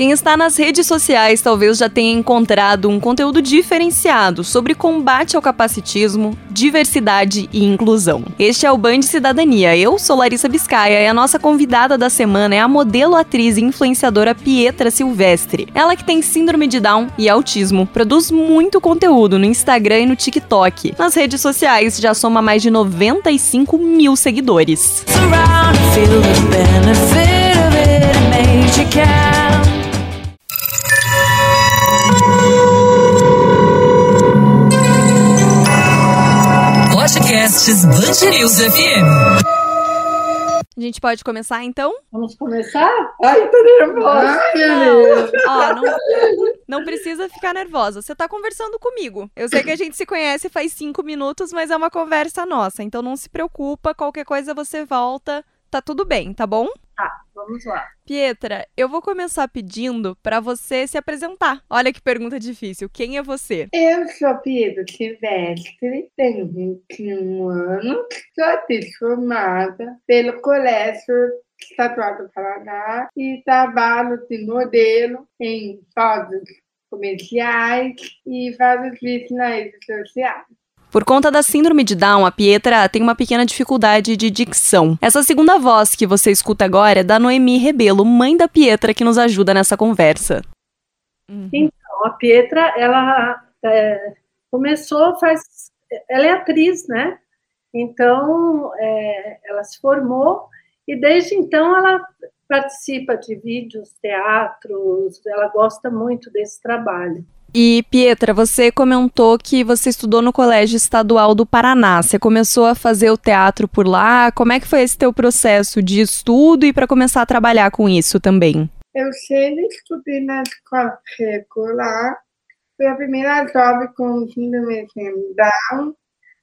Quem está nas redes sociais talvez já tenha encontrado um conteúdo diferenciado sobre combate ao capacitismo, diversidade e inclusão. Este é o Band Cidadania. Eu sou Larissa Biscaia e a nossa convidada da semana é a modelo, atriz e influenciadora Pietra Silvestre. Ela que tem síndrome de Down e autismo, produz muito conteúdo no Instagram e no TikTok. Nas redes sociais já soma mais de 95 mil seguidores. Surround, Podcasts Band News FM. A gente pode começar então? Vamos começar? Ai, tô nervosa. Ai, não. Ó, não, não precisa ficar nervosa. Você tá conversando comigo. Eu sei que a gente se conhece faz cinco minutos, mas é uma conversa nossa. Então não se preocupa, qualquer coisa você volta. Tá tudo bem, tá bom? Vamos lá. Pietra, eu vou começar pedindo para você se apresentar. Olha que pergunta difícil. Quem é você? Eu sou Pietra Silvestre, tenho 21 anos, sou atriz formada pelo Colégio Estadual do Paraná e trabalho de modelo em fotos comerciais e vários vídeos nas redes sociais. Por conta da síndrome de Down, a Pietra tem uma pequena dificuldade de dicção. Essa segunda voz que você escuta agora é da Noemi Rebelo, mãe da Pietra, que nos ajuda nessa conversa. Uhum. Então, a Pietra, ela é, começou faz. Ela é atriz, né? Então, é, ela se formou e desde então ela participa de vídeos, teatros, ela gosta muito desse trabalho. E Pietra, você comentou que você estudou no Colégio Estadual do Paraná. Você começou a fazer o teatro por lá. Como é que foi esse teu processo de estudo e para começar a trabalhar com isso também? Eu sempre estudei na escola regular. Fui a primeira jovem com síndrome de Down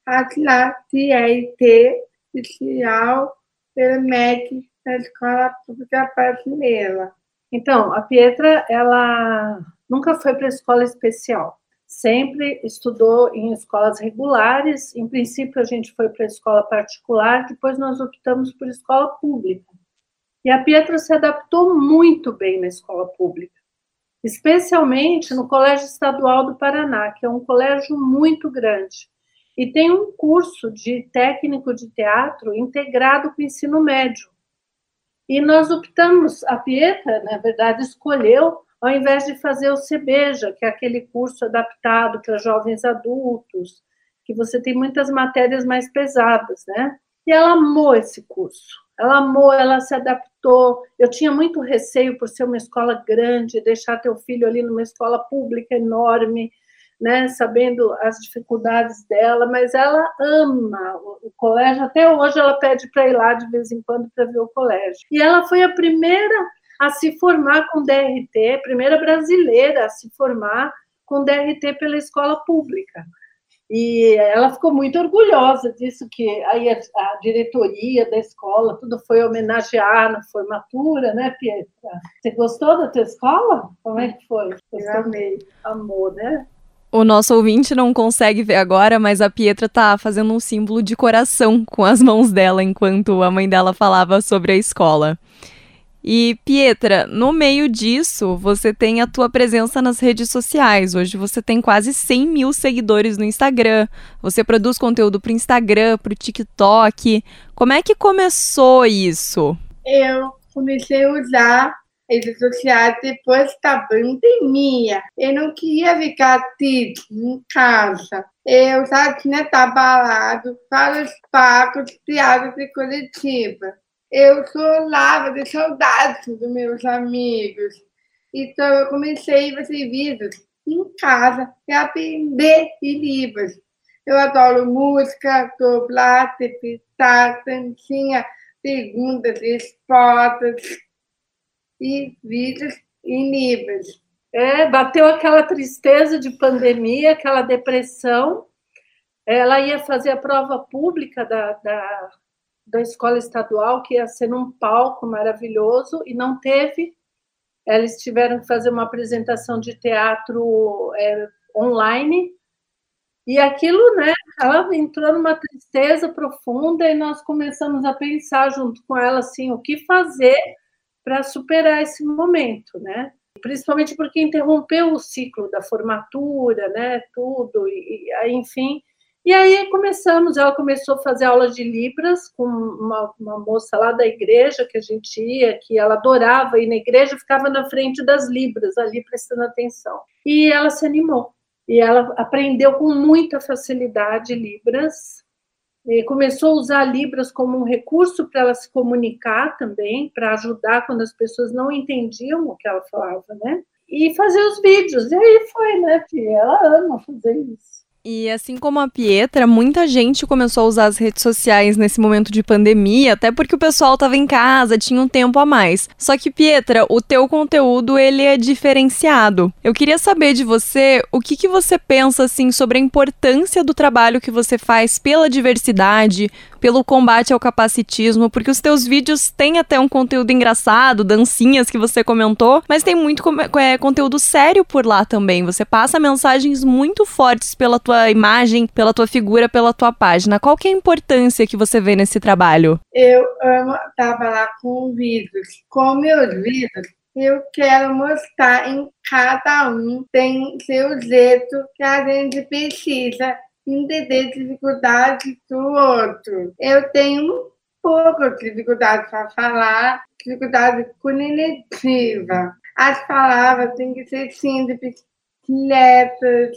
a classe EIT oficial pelo MEC da Escola Pública Brasileira. Então, a Pietra, ela nunca foi para escola especial. Sempre estudou em escolas regulares. Em princípio, a gente foi para escola particular, depois nós optamos por escola pública. E a Pietra se adaptou muito bem na escola pública, especialmente no Colégio Estadual do Paraná, que é um colégio muito grande. E tem um curso de técnico de teatro integrado com o ensino médio. E nós optamos, a Pietra, na verdade, escolheu ao invés de fazer o CBEJA, que é aquele curso adaptado para jovens adultos, que você tem muitas matérias mais pesadas, né? E ela amou esse curso. Ela amou, ela se adaptou. Eu tinha muito receio por ser uma escola grande, deixar teu filho ali numa escola pública enorme, né, sabendo as dificuldades dela, mas ela ama o, colégio. Até hoje ela pede para ir lá de vez em quando para ver o colégio. E ela foi a primeira a se formar com DRT, primeira brasileira a se formar com DRT pela escola pública. E ela ficou muito orgulhosa disso, que aí a, a, diretoria da escola, tudo foi homenagear na formatura, né, Pietra? Você gostou da tua escola? Como é que foi? Eu amei. Amor, né? O nosso ouvinte não consegue ver agora, mas a Pietra tá fazendo um símbolo de coração com as mãos dela enquanto a mãe dela falava sobre a escola. E Pietra, no meio disso, você tem a tua presença nas redes sociais. Hoje você tem quase 100 mil seguidores no Instagram. Você produz conteúdo para o Instagram, para o TikTok. Como é que começou isso? Eu comecei a usar redes sociais depois da pandemia. Eu não queria ficar tipo, em casa. Eu já tinha trabalhado para os pagos, piadas e coletivas eu chorava de saudade dos meus amigos. Então, eu comecei a fazer vídeos em casa e aprender livros. Eu adoro música, dublagem, pintar, dancinha, perguntas, respostas e vídeos em livros. É, bateu aquela tristeza de pandemia, aquela depressão. Ela ia fazer a prova pública da, da da escola estadual, que ia ser num palco maravilhoso, e não teve. Eles tiveram que fazer uma apresentação de teatro é, online, e aquilo, né, ela entrou numa tristeza profunda, e nós começamos a pensar junto com ela, assim, o que fazer para superar esse momento, né? principalmente porque interrompeu o ciclo da formatura, né, tudo, e enfim. E aí começamos, ela começou a fazer aula de Libras com uma, uma, moça lá da igreja que a gente ia, que ela adorava ir na igreja, ficava na frente das Libras, ali prestando atenção. E ela se animou. E ela aprendeu com muita facilidade Libras, e começou a usar Libras como um recurso para ela se comunicar também, para ajudar quando as pessoas não entendiam o que ela falava, né? E fazer os vídeos. E aí foi, né, Fia? Ela ama fazer isso. E assim como a Pietra, muita gente começou a usar as redes sociais nesse momento de pandemia, até porque o pessoal estava em casa, tinha um tempo a mais. Só que Pietra, o teu conteúdo ele é diferenciado. Eu queria saber de você o que, que você pensa assim sobre a importância do trabalho que você faz pela diversidade, pelo combate ao capacitismo, porque os teus vídeos têm até um conteúdo engraçado, dancinhas que você comentou, mas tem muito é, conteúdo sério por lá também. Você passa mensagens muito fortes pela tua imagem, pela tua figura, pela tua página. Qual que é a importância que você vê nesse trabalho? Eu amo trabalhar com vídeos. Com meus vídeos, eu quero mostrar em cada um tem seu jeito que a gente precisa entender dificuldades do outro. Eu tenho um pouco de dificuldade para falar, dificuldade cognitiva. As palavras têm que ser simples, diretas.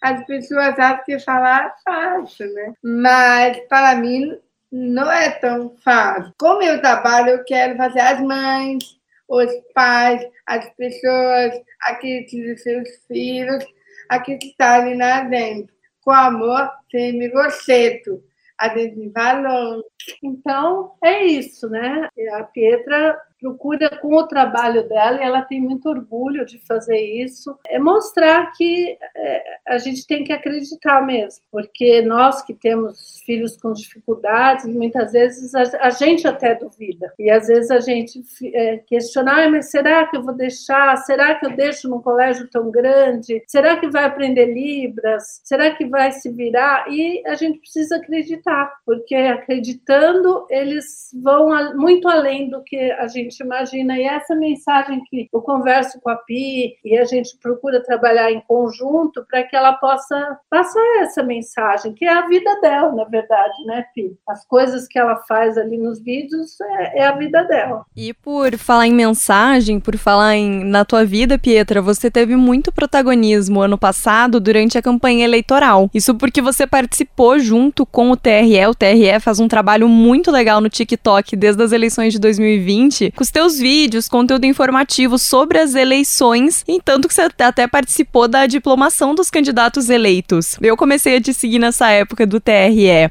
As pessoas acham que falar é fácil, né? Mas para mim não é tão fácil. Como eu trabalho, eu quero fazer as mães, os pais, as pessoas, aqueles seus filhos, aqueles que estão ali na dentro com amor, sem grosseto, adesivar longe. Então, é isso, né? A Pietra procura com o trabalho dela e ela tem muito orgulho de fazer isso. É mostrar que é, a gente tem que acreditar mesmo, porque nós que temos filhos com dificuldades, muitas vezes a, gente até duvida e às vezes a gente é, questiona, mas será que eu vou deixar? Será que eu deixo num colégio tão grande? Será que vai aprender libras? Será que vai se virar? E a gente precisa acreditar, porque acreditando eles vão muito além do que a gente gente imagina. E essa mensagem que eu converso com a Pi e a gente procura trabalhar em conjunto para que ela possa passar essa mensagem, que é a vida dela, na verdade, né, Pi? As coisas que ela faz ali nos vídeos é, é a vida dela. E por falar em mensagem, por falar em na tua vida, Pietra, você teve muito protagonismo ano passado durante a campanha eleitoral. Isso porque você participou junto com o TRE. O TRE faz um trabalho muito legal no TikTok desde as eleições de 2020 com os teus vídeos, conteúdo informativo sobre as eleições, em tanto que você até participou da diplomação dos candidatos eleitos. Eu comecei a te seguir nessa época do TRE.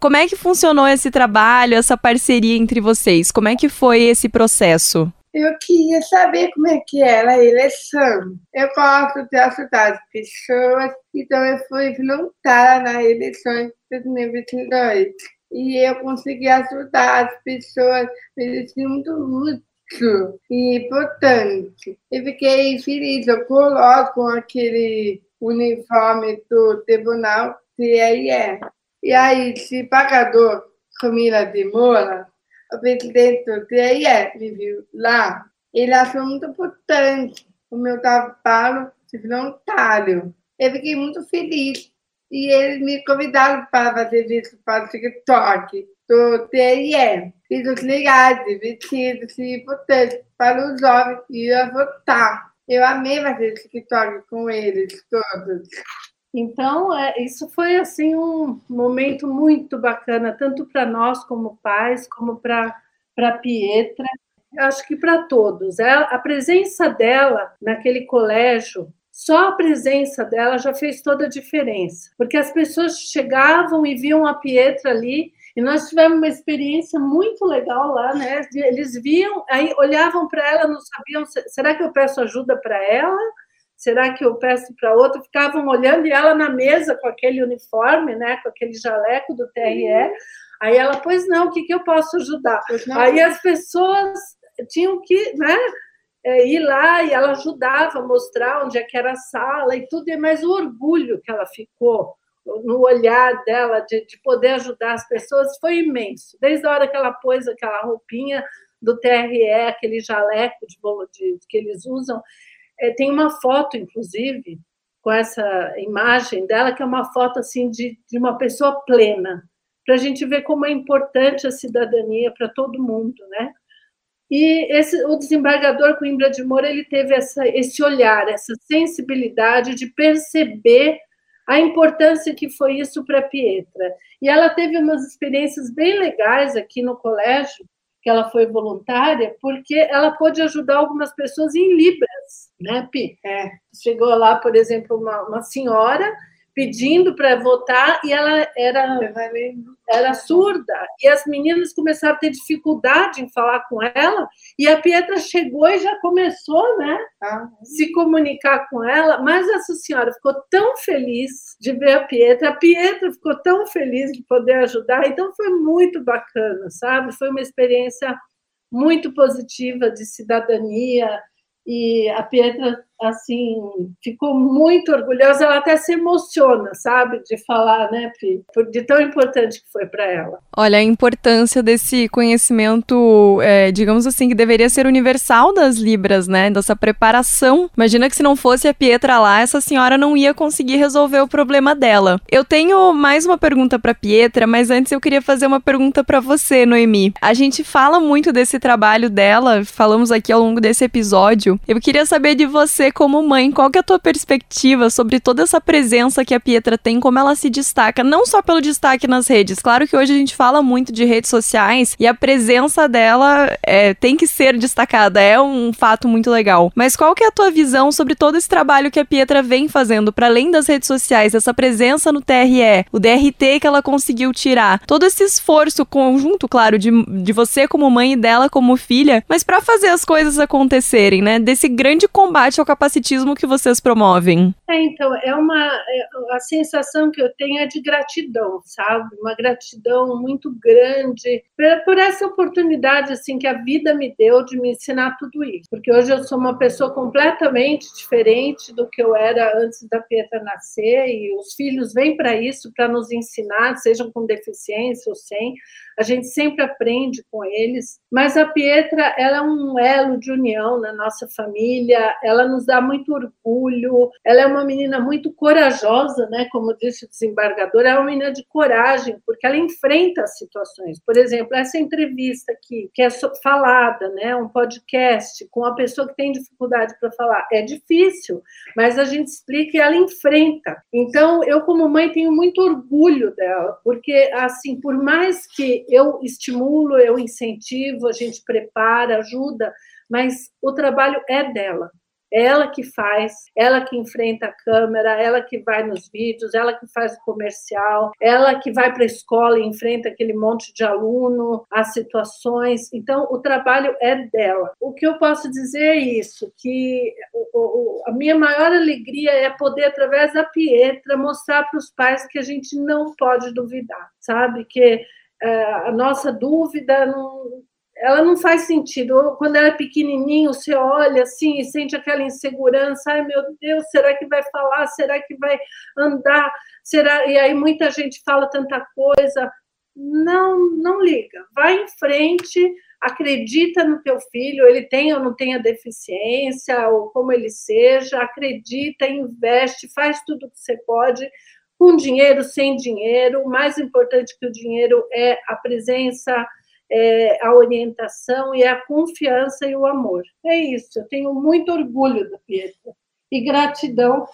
Como é que funcionou esse trabalho, essa parceria entre vocês? Como é que foi esse processo? Eu queria saber como é que era a eleição. Eu gosto de ajudar as pessoas, então eu fui voluntária na eleição de 2022 e eu consegui ajudar as pessoas, me sinto muito importante. E fiquei feliz, eu coloco aquele uniforme do tribunal TRE. E aí, se pagador Camila de Moura, o presidente do TRE, me viu lá, ele achou muito importante o meu trabalho de voluntário. Eu fiquei muito feliz e eles me convidaram para fazer vídeos para o TikTok do TRE. Vídeos legais, divertidos e importantes para os jovens ir a votar. Eu amei fazer TikTok com eles todos. Então, é, isso foi assim um momento muito bacana, tanto para nós como pais, como para a Pietra, acho que para todos. É, a presença dela naquele colégio só a presença dela já fez toda a diferença, porque as pessoas chegavam e viam a Pietra ali, e nós tivemos uma experiência muito legal lá, né? Eles viam, aí olhavam para ela, não sabiam, será que eu peço ajuda para ela? Será que eu peço para outra? Ficavam olhando e ela na mesa com aquele uniforme, né? Com aquele jaleco do TRE. Uhum. Aí ela, pois não, o que, que eu posso ajudar? Aí as pessoas tinham que, né? É, ir lá e ela ajudava a mostrar onde é que era a sala e tudo, mas o orgulho que ela ficou, no olhar dela de, de poder ajudar as pessoas foi imenso. Desde a hora que ela pôs aquela roupinha do TRE, aquele jaleco de, de que eles usam, é, tem uma foto, inclusive, com essa imagem dela, que é uma foto assim de, de uma pessoa plena, para a gente ver como é importante a cidadania para todo mundo, né? E esse, o desembargador Coimbra de Moura ele teve essa, esse olhar, essa sensibilidade de perceber a importância que foi isso para Pietra. E ela teve umas experiências bem legais aqui no colégio, que ela foi voluntária, porque ela pôde ajudar algumas pessoas em Libras, né, Pi? É. Chegou lá, por exemplo, uma, uma senhora pedindo para votar e ela era, era surda. E as meninas começaram a ter dificuldade em falar com ela, e a Pietra chegou e já começou né, ah. se comunicar com ela. Mas essa senhora ficou tão feliz de ver a Pietra, a Pietra ficou tão feliz de poder ajudar, então foi muito bacana, sabe? Foi uma experiência muito positiva de cidadania, e a Pietra assim, ficou muito orgulhosa, ela até se emociona, sabe, de falar, né, Pi, de tão importante que foi para ela. Olha, a importância desse conhecimento, é, digamos assim, que deveria ser universal das Libras, né, dessa preparação. Imagina que se não fosse a Pietra lá, essa senhora não ia conseguir resolver o problema dela. Eu tenho mais uma pergunta para Pietra, mas antes eu queria fazer uma pergunta para você, Noemi. A gente fala muito desse trabalho dela, falamos aqui ao longo desse episódio. Eu queria saber de você como mãe, qual que é a tua perspectiva sobre toda essa presença que a Pietra tem, como ela se destaca, não só pelo destaque nas redes. Claro que hoje a gente fala muito de redes sociais e a presença dela é, tem que ser destacada, é um fato muito legal. Mas qual que é a tua visão sobre todo esse trabalho que a Pietra vem fazendo, para além das redes sociais, essa presença no TRE, o DRT que ela conseguiu tirar, todo esse esforço conjunto, claro, de, de você como mãe e dela como filha, mas para fazer as coisas acontecerem, né? Desse grande combate ao capacitismo que vocês promovem? É, então, é uma. É, a sensação que eu tenho é de gratidão, sabe? Uma gratidão muito grande por, essa oportunidade assim que a vida me deu de me ensinar tudo isso. Porque hoje eu sou uma pessoa completamente diferente do que eu era antes da Pietra nascer, e os filhos vêm para isso, para nos ensinar, sejam com deficiência ou sem a gente sempre aprende com eles. Mas a Pietra, ela é um elo de união na nossa família, ela nos dá muito orgulho, ela é uma menina muito corajosa, né? Como disse o desembargador, é uma menina de coragem, porque ela enfrenta as situações. Por exemplo, essa entrevista aqui, que é falada, né? Um podcast com uma pessoa que tem dificuldade para falar, é difícil, mas a gente explica e ela enfrenta. Então, eu como mãe tenho muito orgulho dela, porque assim, por mais que eu estimulo, eu incentivo, a gente prepara, ajuda, mas o trabalho é dela. Ela que faz, ela que enfrenta a câmera, ela que vai nos vídeos, ela que faz o comercial, ela que vai para a escola e enfrenta aquele monte de aluno, as situações. Então, o trabalho é dela. O que eu posso dizer é isso, que a minha maior alegria é poder, através da Pietra, mostrar para os pais que a gente não pode duvidar, sabe? Que é, a nossa dúvida não, ela não faz sentido. Quando ela é pequenininho, você olha assim e sente aquela insegurança. Ai, meu Deus, será que vai falar? Será que vai andar? Será? E aí muita gente fala tanta coisa. Não, não liga. Vai em frente, acredita no teu filho, ele tem ou não tem a deficiência, ou como ele seja, acredita, investe, faz tudo o que você pode, com dinheiro, sem dinheiro. Mais importante que o dinheiro é a presença, é a orientação e a confiança e o amor. É isso. Eu tenho muito orgulho da Pietra e gratidão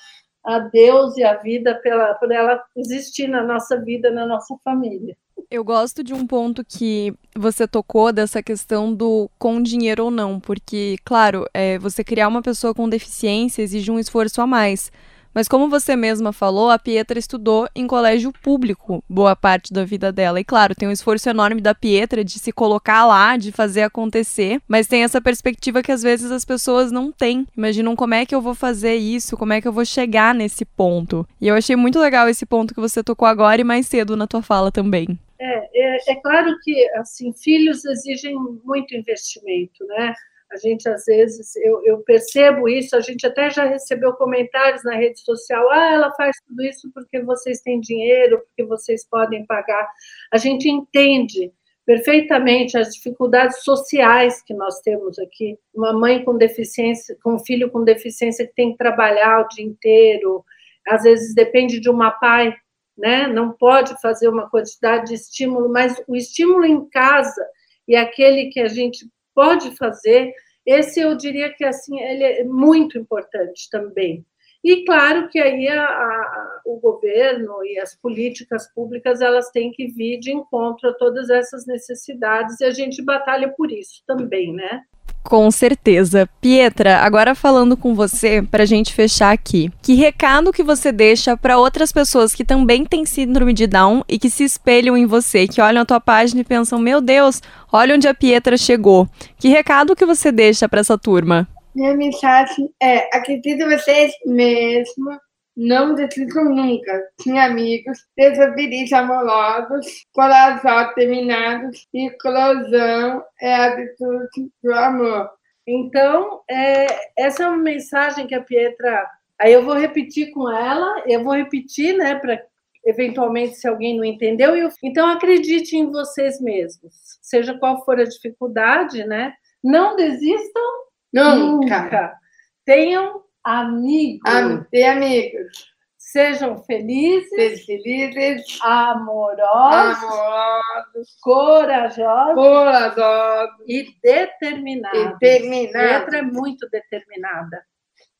a Deus e a vida pela, por ela existir na nossa vida, na nossa família. Eu gosto de um ponto que você tocou dessa questão do com dinheiro ou não, porque, claro, é, você criar uma pessoa com deficiência exige um esforço a mais. Mas como você mesma falou, a Pietra estudou em colégio público boa parte da vida dela. E claro, tem um esforço enorme da Pietra de se colocar lá, de fazer acontecer, mas tem essa perspectiva que às vezes as pessoas não têm. Imaginam como é que eu vou fazer isso, como é que eu vou chegar nesse ponto. E eu achei muito legal esse ponto que você tocou agora e mais cedo na tua fala também. É, é, é claro que assim filhos exigem muito investimento, né? A gente, às vezes, eu, eu, percebo isso, a gente até já recebeu comentários na rede social: ah, ela faz tudo isso porque vocês têm dinheiro, porque vocês podem pagar. A gente entende perfeitamente as dificuldades sociais que nós temos aqui. Uma mãe com deficiência, com um filho com deficiência que tem que trabalhar o dia inteiro, às vezes depende de uma pai, né? Não pode fazer uma quantidade de estímulo, mas o estímulo em casa e aquele que a gente pode fazer, esse eu diria que assim ele é muito importante também. E claro que aí a, a, o governo e as políticas públicas elas têm que vir de encontro a todas essas necessidades e a gente batalha por isso também, né? Com certeza. Pietra, agora falando com você, para a gente fechar aqui. Que recado que você deixa para outras pessoas que também têm síndrome de Down e que se espelham em você, que olham a tua página e pensam: meu Deus, olha onde a Pietra chegou. Que recado que você deixa para essa turma? Minha mensagem é: acredite vocês mesmos, não desistam nunca. Tinha amigos, desobedientes amorosos, coração terminados e eclosão é a atitude do amor. Então, é, essa é uma mensagem que a Pietra. Aí eu vou repetir com ela, eu vou repetir, né, para eventualmente se alguém não entendeu. Eu, então acredite em vocês mesmos, seja qual for a dificuldade, né? Não desistam Nunca. Nunca. Tenham amigos. Am ter amigos. Sejam felizes, felizes, amorosos, amorosos corajosos, corajosos e determinados. determinados. Letra é muito determinada.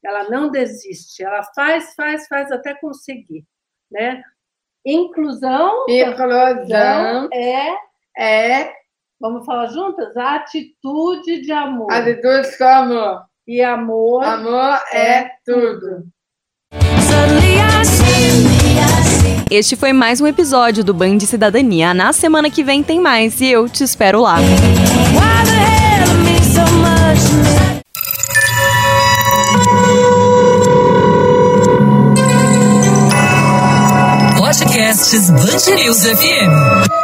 Ela não desiste, ela faz, faz, faz até conseguir, né? Inclusão, inclusão é é Vamos falar juntas? Atitude de amor. Atitude de amor. E amor. Amor é, é tudo. Este foi mais um episódio do Band de Cidadania. Na semana que vem tem mais e eu te espero lá. Podcasts Band News FM.